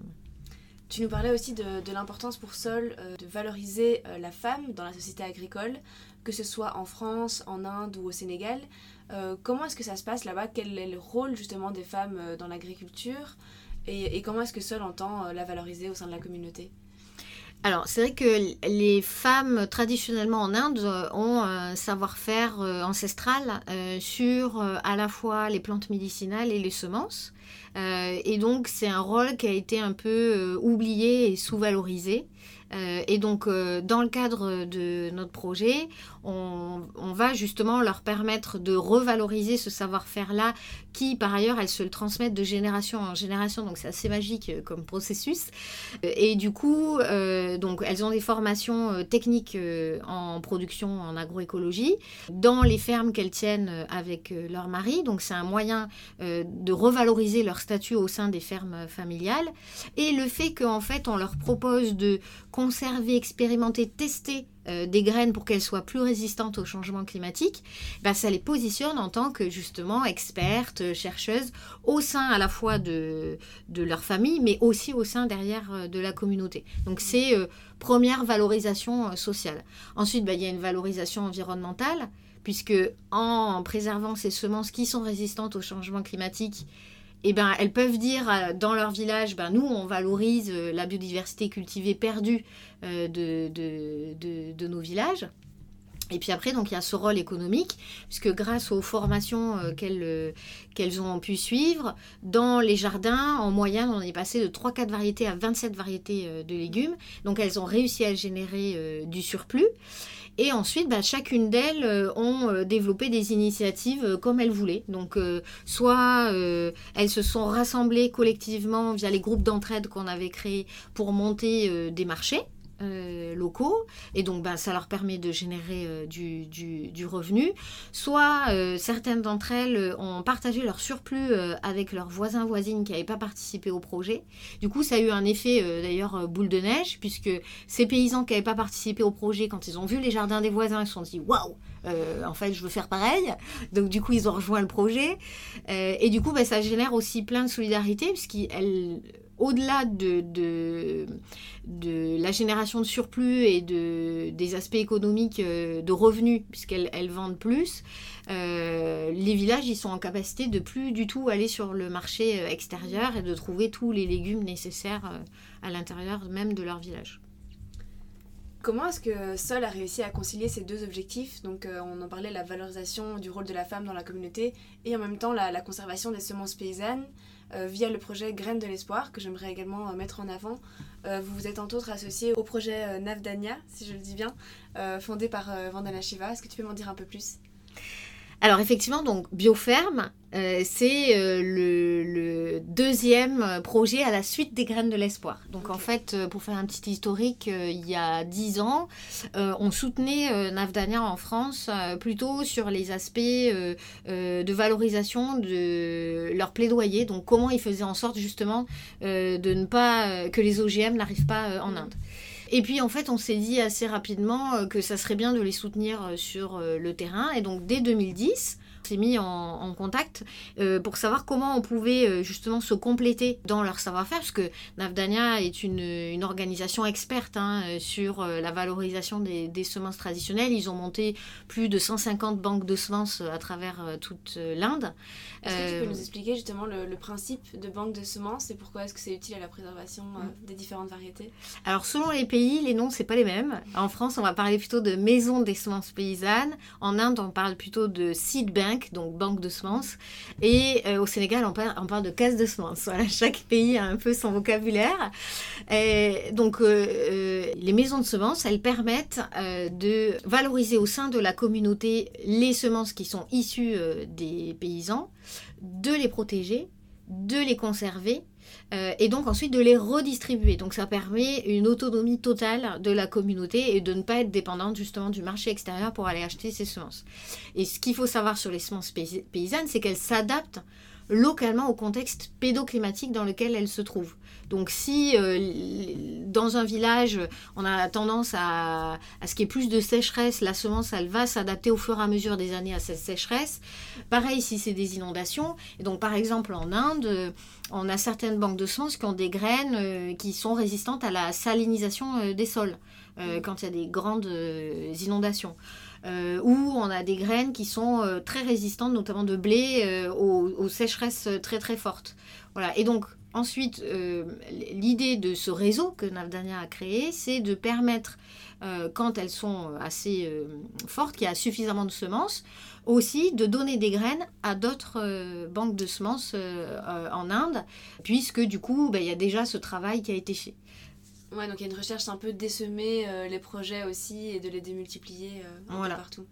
Tu nous parlais aussi de, l'importance pour Sol euh, de valoriser euh, la femme dans la société agricole, que ce soit en France, en Inde ou au Sénégal. comment est-ce que ça se passe là-bas? Quel est le rôle justement des femmes dans l'agriculture? Et, et, comment est-ce que Sol entend la valoriser au sein de la communauté? Alors, c'est vrai que les femmes traditionnellement en Inde ont un savoir-faire ancestral sur à la fois les plantes médicinales et les semences. Euh, et donc c'est un rôle qui a été un peu euh, oublié et sous-valorisé. Euh, et donc, dans le cadre de notre projet, on, va justement leur permettre de revaloriser ce savoir-faire-là, qui par ailleurs, elles se le transmettent de génération en génération. Donc, c'est assez magique comme processus. Et du coup, donc, elles ont des formations techniques en production en agroécologie dans les fermes qu'elles tiennent avec leur mari. Donc, c'est un moyen de revaloriser leur statut au sein des fermes familiales et le fait qu'en fait on leur propose de conserver, expérimenter, tester euh, des graines pour qu'elles soient plus résistantes au changement climatique, bah, ça les positionne en tant que justement expertes, chercheuses au sein à la fois de, de leur famille mais aussi au sein derrière euh, de la communauté. Donc c'est euh, première valorisation sociale. Ensuite, bah, il y a une valorisation environnementale puisque en préservant ces semences qui sont résistantes au changement climatique, eh ben, elles peuvent dire euh, dans leur village, ben, nous, on valorise euh, la biodiversité cultivée perdue euh, de, nos villages. Et puis après, donc il y a ce rôle économique, puisque grâce aux formations qu'elles ont pu suivre, dans les jardins, en moyenne, on est passé de 3-4 variétés à 27 variétés de légumes. Donc elles ont réussi à générer du surplus. Et ensuite, bah, chacune d'elles euh, ont euh, développé des initiatives euh, comme elles voulaient. Donc, soit elles se sont rassemblées collectivement via les groupes d'entraide qu'on avait créés pour monter des marchés. Euh, locaux et donc ben, ça leur permet de générer euh, du, du, revenu. Soit euh, certaines d'entre elles ont partagé leur surplus avec leurs voisins voisines qui n'avaient pas participé au projet. Du coup ça a eu un effet d'ailleurs boule de neige puisque ces paysans qui n'avaient pas participé au projet quand ils ont vu les jardins des voisins ils se sont dit waouh en fait, je veux faire pareil. Donc, du coup, ils ont rejoint le projet. et du coup, ben, ça génère aussi plein de solidarité, puisqu'elles au-delà de, la génération de surplus et de, des aspects économiques euh, de revenus, puisqu'elles vendent plus, euh, les villages ils sont en capacité de plus du tout aller sur le marché euh, extérieur et de trouver tous les légumes nécessaires à l'intérieur même de leur village. Comment est-ce que Sol a réussi à concilier ces deux objectifs? Donc, on en parlait, la valorisation du rôle de la femme dans la communauté et en même temps la conservation des semences paysannes. Euh, via le projet Graines de l'Espoir, que j'aimerais également euh, mettre en avant. Euh, vous vous êtes entre autres associé au projet Navdania, si je le dis bien, fondé par Vandana Shiva. Est-ce que tu peux m'en dire un peu plus? Alors effectivement, donc Bioferme, euh, c'est euh, le, deuxième projet à la suite des graines de l'espoir. Donc en fait, euh, pour faire un petit historique, il y a dix ans, on soutenait Navdania en France plutôt sur les aspects de valorisation de leur plaidoyer. Donc comment ils faisaient en sorte justement de ne pas que les OGM n'arrivent pas en Inde. Et puis en fait, on s'est dit assez rapidement que ça serait bien de les soutenir sur le terrain. Et donc dès 2010, s'est mis en, contact euh, pour savoir comment on pouvait euh, justement se compléter dans leur savoir-faire, parce que Navdania est une, une organisation experte hein, euh, sur la valorisation des, des, semences traditionnelles. Ils ont monté plus de 150 banques de semences à travers toute l'Inde. Est-ce que tu peux nous expliquer justement le, principe de banque de semences et pourquoi est-ce que c'est utile à la préservation mm. des différentes variétés? Alors selon les pays, les noms c'est pas les mêmes. En France, on va parler plutôt de maison des semences paysannes. En Inde, on parle plutôt de seed bank donc banque de semences. Et euh, au Sénégal, on parle, de caisse de semences. Chaque pays a un peu son vocabulaire. Et donc, euh, euh, les maisons de semences, elles permettent de valoriser au sein de la communauté les semences qui sont issues des paysans, de les protéger, de les conserver euh, et donc ensuite de les redistribuer. Donc ça permet une autonomie totale de la communauté et de ne pas être dépendante justement du marché extérieur pour aller acheter ses semences. Et ce qu'il faut savoir sur les semences paysannes, c'est qu'elles s'adaptent localement au contexte pédoclimatique dans lequel elles se trouvent. Donc si euh, dans un village, on a tendance à, à, ce qu'il y ait plus de sécheresse, la semence, elle va s'adapter au fur et à mesure des années à cette sécheresse. Pareil si c'est des inondations. Et donc par exemple en Inde, on a certaines banques de semences qui ont des graines euh, qui sont résistantes à la salinisation euh, des sols quand il y a des grandes inondations. ou on a des graines qui sont très résistantes, notamment de blé, aux, aux, sécheresses très très fortes. Voilà. Et donc, Ensuite, euh, l'idée de ce réseau que Navdania a créé, c'est de permettre, euh, quand elles sont assez euh, fortes, qu'il y a suffisamment de semences, aussi de donner des graines à d'autres banques de semences en Inde, puisque du coup, ben, il y a déjà ce travail qui a été fait. Ouais, donc il y a une recherche un peu d'essaimer les projets aussi et de les démultiplier voilà. partout.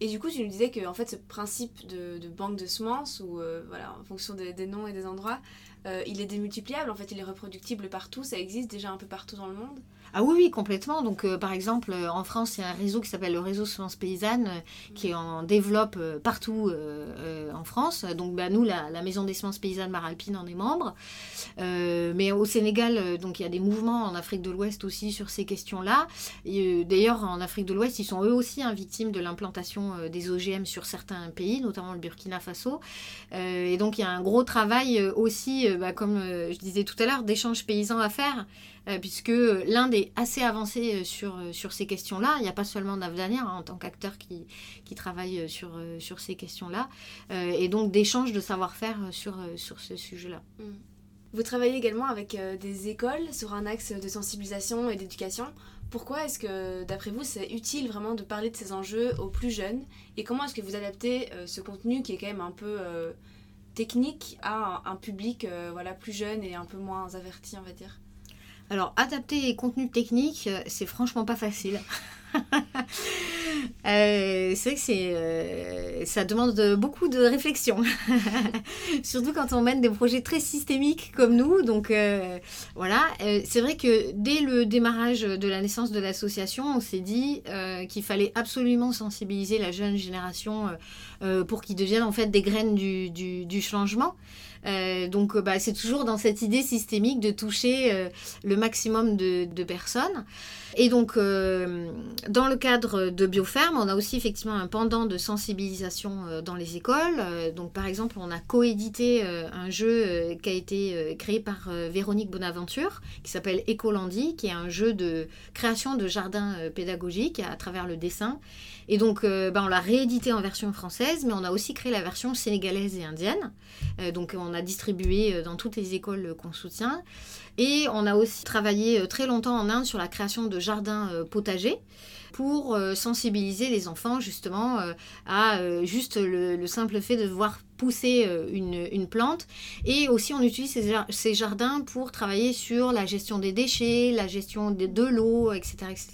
Et du coup, tu nous disais que en fait, ce principe de, banque de semences, ou voilà, en fonction des, noms et des endroits, euh, il est démultipliable, en fait, il est reproductible partout, ça existe déjà un peu partout dans le monde ah oui, oui, complètement. Donc, euh, par exemple, euh, en France, il y a un réseau qui s'appelle le réseau Semences Paysannes, qui en développe partout en France. Donc, bah, nous, la, Maison des Semences Paysannes Maralpine en est membre. mais au Sénégal, donc, il y a des mouvements en Afrique de l'Ouest aussi sur ces questions-là. D'ailleurs, en Afrique de l'Ouest, ils sont eux aussi hein, victimes de l'implantation des OGM sur certains pays, notamment le Burkina Faso. et donc, il y a un gros travail aussi euh, bah, comme euh, je disais tout à l'heure, d'échanges paysans à faire, euh, puisque l'Inde est assez avancée sur, sur ces questions-là. Il n'y a pas seulement Navdania hein, en tant qu'acteur qui, qui travaille sur, sur ces questions-là, et donc d'échanges de savoir-faire sur, sur ce sujet-là. Mm. Vous travaillez également avec des écoles sur un axe de sensibilisation et d'éducation. Pourquoi est-ce que, d'après vous, c'est utile vraiment de parler de ces enjeux aux plus jeunes? Et comment est-ce que vous adaptez ce contenu qui est quand même un peu technique à un, public euh, voilà, plus jeune et un peu moins averti, on va dire Alors, adapter les contenus techniques, euh, c'est franchement pas facile. Euh, c'est vrai que euh, ça demande beaucoup de réflexion, surtout quand on mène des projets très systémiques comme nous. Donc euh, voilà, c'est vrai que dès le démarrage de la naissance de l'association, on s'est dit qu'il fallait absolument sensibiliser la jeune génération pour qu'ils deviennent en fait des graines du, changement. Donc bah, c'est toujours dans cette idée systémique de toucher le maximum de, personnes. Et donc dans le cadre de Bioferme, on a aussi effectivement un pendant de sensibilisation dans les écoles. donc par exemple, on a coédité un jeu qui a été créé par Véronique Bonaventure, qui s'appelle Ecolandi, qui est un jeu de création de jardins pédagogiques à travers le dessin. Et donc, bah, on l'a réédité en version française, mais on a aussi créé la version sénégalaise et indienne. donc, on a distribué euh, dans toutes les écoles euh, qu'on soutient. Et on a aussi travaillé euh, très longtemps en Inde sur la création de jardins potagers pour sensibiliser les enfants justement à juste le, simple fait de voir pousser une, plante. Et aussi on utilise ces, jardins pour travailler sur la gestion des déchets, la gestion de, l'eau, etc., etc.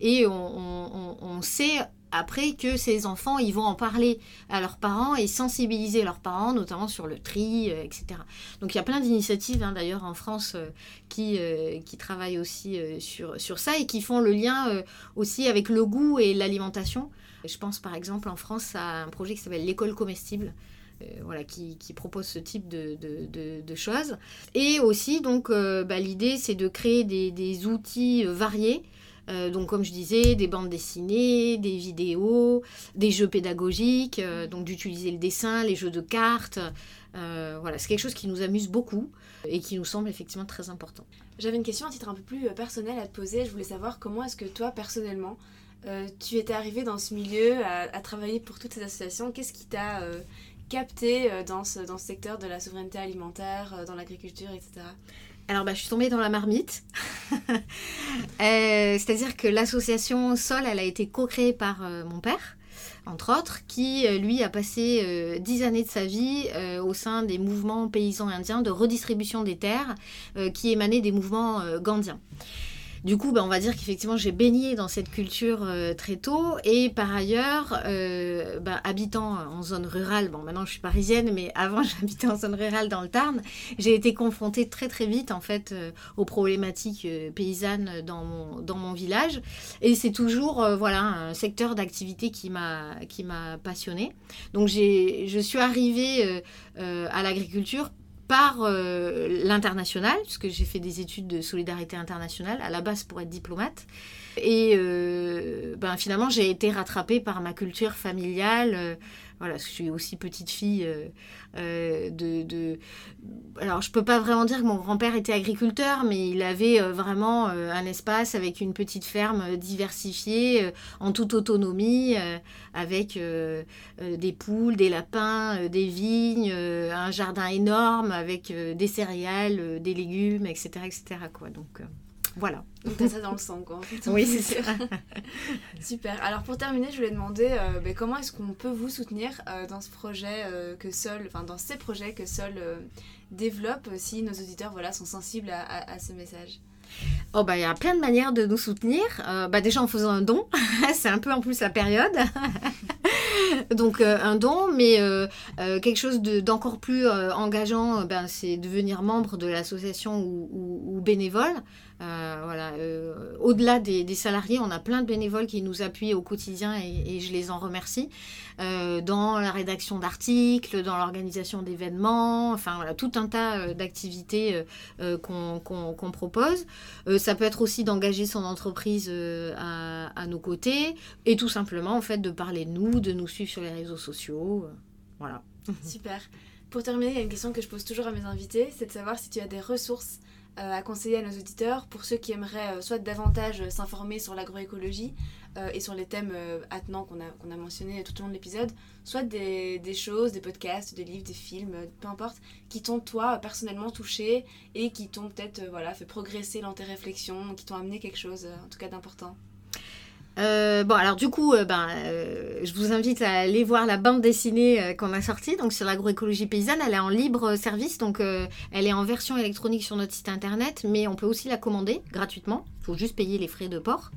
Et on, sait après que ces enfants, ils vont en parler à leurs parents et sensibiliser leurs parents, notamment sur le tri, euh, etc. Donc il y a plein d'initiatives hein, d'ailleurs en France euh, qui, euh, qui travaillent aussi sur, sur ça et qui font le lien aussi avec le goût et l'alimentation. Je pense par exemple en France à un projet qui s'appelle l'école comestible. voilà, qui, qui, propose ce type de, de, choses. Et aussi, donc, bah, l'idée, c'est de créer des, des outils variés euh, donc, comme je disais, des bandes dessinées, des vidéos, des jeux pédagogiques, euh, donc d'utiliser le dessin, les jeux de cartes. Euh, voilà, c'est quelque chose qui nous amuse beaucoup et qui nous semble effectivement très important. J'avais une question à titre un peu plus personnel à te poser. Je voulais savoir comment est-ce que toi, personnellement, tu étais arrivé dans ce milieu, à, travailler pour toutes ces associations? Qu'est-ce qui t'a capté dans ce, dans ce secteur de la souveraineté alimentaire, dans l'agriculture, etc. Alors, bah, je suis tombée dans la marmite. Euh, c'est-à-dire que l'association Sol, elle a été co-créée par euh, mon père, entre autres, qui, euh, lui, a passé dix années de sa vie au sein des mouvements paysans indiens de redistribution des terres qui émanaient des mouvements gandiens. Du coup, bah, on va dire qu'effectivement, j'ai baigné dans cette culture euh, très tôt. Et par ailleurs, euh, bah, habitant en zone rurale, bon, maintenant je suis parisienne, mais avant j'habitais en zone rurale dans le Tarn, j'ai été confrontée très très vite en fait euh, aux problématiques paysannes dans mon, dans mon village. Et c'est toujours voilà, un secteur d'activité qui m'a passionnée. Donc je suis arrivée à l'agriculture par euh, l'international, puisque j'ai fait des études de solidarité internationale, à la base pour être diplomate. Et euh, ben, finalement, j'ai été rattrapée par ma culture familiale. Euh, voilà, je suis aussi petite fille de, de, Alors, je peux pas vraiment dire que mon grand-père était agriculteur, mais il avait vraiment un espace avec une petite ferme diversifiée, en toute autonomie, avec des poules, des lapins, des vignes, un jardin énorme avec des céréales, des légumes, etc., etc. Quoi. Donc, voilà. Donc t'as ça dans le sang, quoi. En fait. Oui, c'est sûr. Super. Alors pour terminer, je voulais demander euh, ben, comment est-ce qu'on peut vous soutenir euh, dans ce projet euh, que Sol, enfin dans ces projets que Sol développe, si nos auditeurs voilà sont sensibles à, ce message? Oh bah il y a plein de manières de nous soutenir. bah déjà en faisant un don, c'est un peu en plus la période. Donc un don, mais quelque chose d'encore plus engageant, ben, c'est devenir membre de l'association ou bénévole. Euh, voilà, euh, au-delà des, salariés, on a plein de bénévoles qui nous appuient au quotidien et, je les en remercie. Euh, dans la rédaction d'articles, dans l'organisation d'événements, enfin voilà, tout un tas d'activités qu'on propose. ça peut être aussi d'engager son entreprise à, nos côtés et tout simplement en fait de parler de nous, de nous suivre sur les réseaux sociaux. voilà. Super. Pour terminer, il y a une question que je pose toujours à mes invités, c'est de savoir si tu as des ressources à conseiller à nos auditeurs pour ceux qui aimeraient euh, soit davantage euh, s'informer sur l'agroécologie et sur les thèmes attenants qu'on a, a mentionnés tout au long de l'épisode, soit des, des, choses, des podcasts, des livres, des films, peu importe, qui t'ont toi personnellement touché et qui t'ont peut-être voilà, fait progresser dans tes réflexions, qui t'ont amené quelque chose en tout cas d'important. Euh, bon, alors du coup, euh, ben, euh, je vous invite à aller voir la bande dessinée qu'on a sortie, donc sur l'agroécologie paysanne. Elle est en libre service, donc elle est en version électronique sur notre site internet, mais on peut aussi la commander gratuitement faut juste payer les frais de port.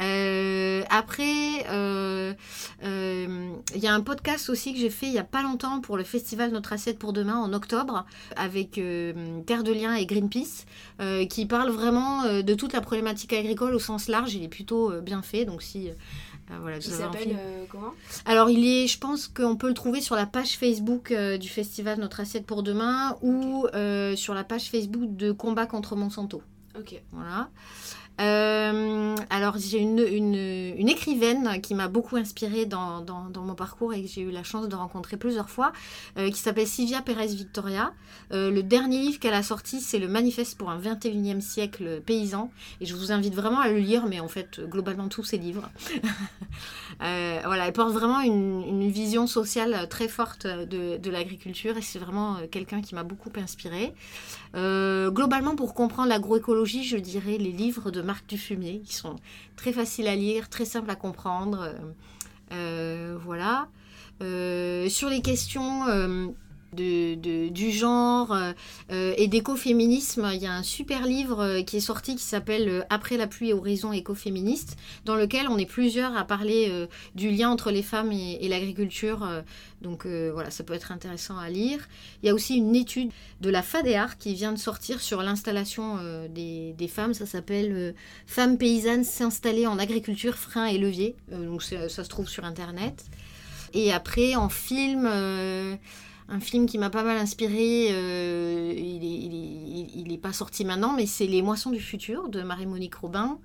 Euh, après, euh, euh, il y a un podcast aussi que j'ai fait il n'y a pas longtemps pour le festival Notre Assiette pour demain en octobre avec Terre de Liens et Greenpeace qui parle vraiment de toute la problématique agricole au sens large. Il est plutôt bien fait, donc si voilà, il s'appelle comment? Alors, il est, je pense qu'on peut le trouver sur la page Facebook du festival Notre Assiette pour demain ou sur la page Facebook de Combat contre Monsanto. Ok. Voilà. Euh, alors j'ai une, écrivaine qui m'a beaucoup inspirée dans, mon parcours et que j'ai eu la chance de rencontrer plusieurs fois, euh, qui s'appelle Sylvia Pérez Victoria. Euh, le dernier livre qu'elle a sorti, c'est le Manifeste pour un 21e siècle paysan. Et je vous invite vraiment à le lire, mais en fait, globalement, tous ses livres. voilà, elle porte vraiment une, une vision sociale très forte de, de l'agriculture et c'est vraiment quelqu'un qui m'a beaucoup inspirée. Globalement, pour comprendre l'agroécologie, je dirais les livres de Marc Dufumier, qui sont très faciles à lire, très simples à comprendre. Euh, euh, voilà. Euh, sur les questions de, du genre euh, euh, et d'écoféminisme. Il y a un super livre euh, qui est sorti qui s'appelle Après la pluie, horizon écoféministe, dans lequel on est plusieurs à parler du lien entre les femmes et, l'agriculture. donc voilà, ça peut être intéressant à lire. Il y a aussi une étude de la FADEAR qui vient de sortir sur l'installation des, des, femmes. Ça s'appelle Femmes paysannes s'installer en agriculture, freins et leviers. donc ça se trouve sur Internet. Et après, en film, un film qui m'a pas mal inspiré. Euh, il, n'est pas sorti maintenant, mais c'est Les Moissons du futur de Marie-Monique Robin.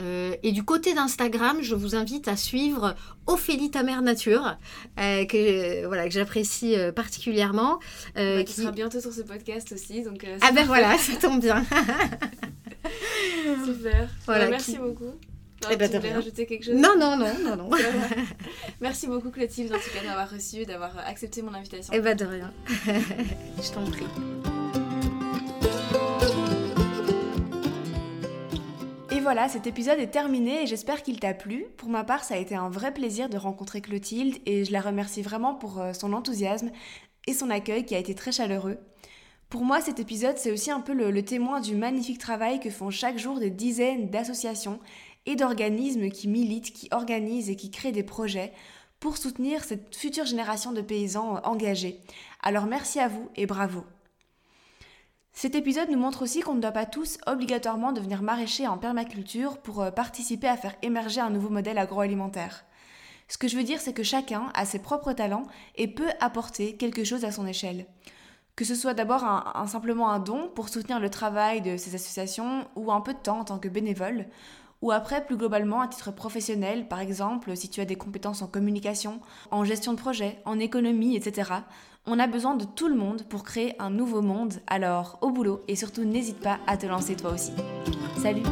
Euh, et du côté d'Instagram, je vous invite à suivre Ophélie ta mère nature, euh, que voilà que j'apprécie particulièrement. Bah, qui sera bientôt sur ce podcast aussi, donc. ah ben voilà, ça tombe bien. Super. Voilà, merci beaucoup. Eh ben, tu voulais rajouter quelque chose Non, non, non, non, non. Merci beaucoup Clotilde en tout cas d'avoir reçu, d'avoir accepté mon invitation. Eh ben de rien. Je t'en prie. Et voilà, cet épisode est terminé et j'espère qu'il t'a plu. Pour ma part, ça a été un vrai plaisir de rencontrer Clotilde et je la remercie vraiment pour euh, son enthousiasme et son accueil qui a été très chaleureux. Pour moi, cet épisode, c'est aussi un peu le, témoin du magnifique travail que font chaque jour des dizaines d'associations et d'organismes qui militent, qui organisent et qui créent des projets pour soutenir cette future génération de paysans engagés. Alors merci à vous et bravo. Cet épisode nous montre aussi qu'on ne doit pas tous obligatoirement devenir maraîchers en permaculture pour euh, participer à faire émerger un nouveau modèle agroalimentaire. Ce que je veux dire, c'est que chacun a ses propres talents et peut apporter quelque chose à son échelle. Que ce soit d'abord simplement un don pour soutenir le travail de ces associations ou un peu de temps en tant que bénévole, ou après plus globalement à titre professionnel, par exemple si tu as des compétences en communication, en gestion de projet, en économie, etc. On a besoin de tout le monde pour créer un nouveau monde, alors au boulot et surtout n'hésite pas à te lancer toi aussi. Salut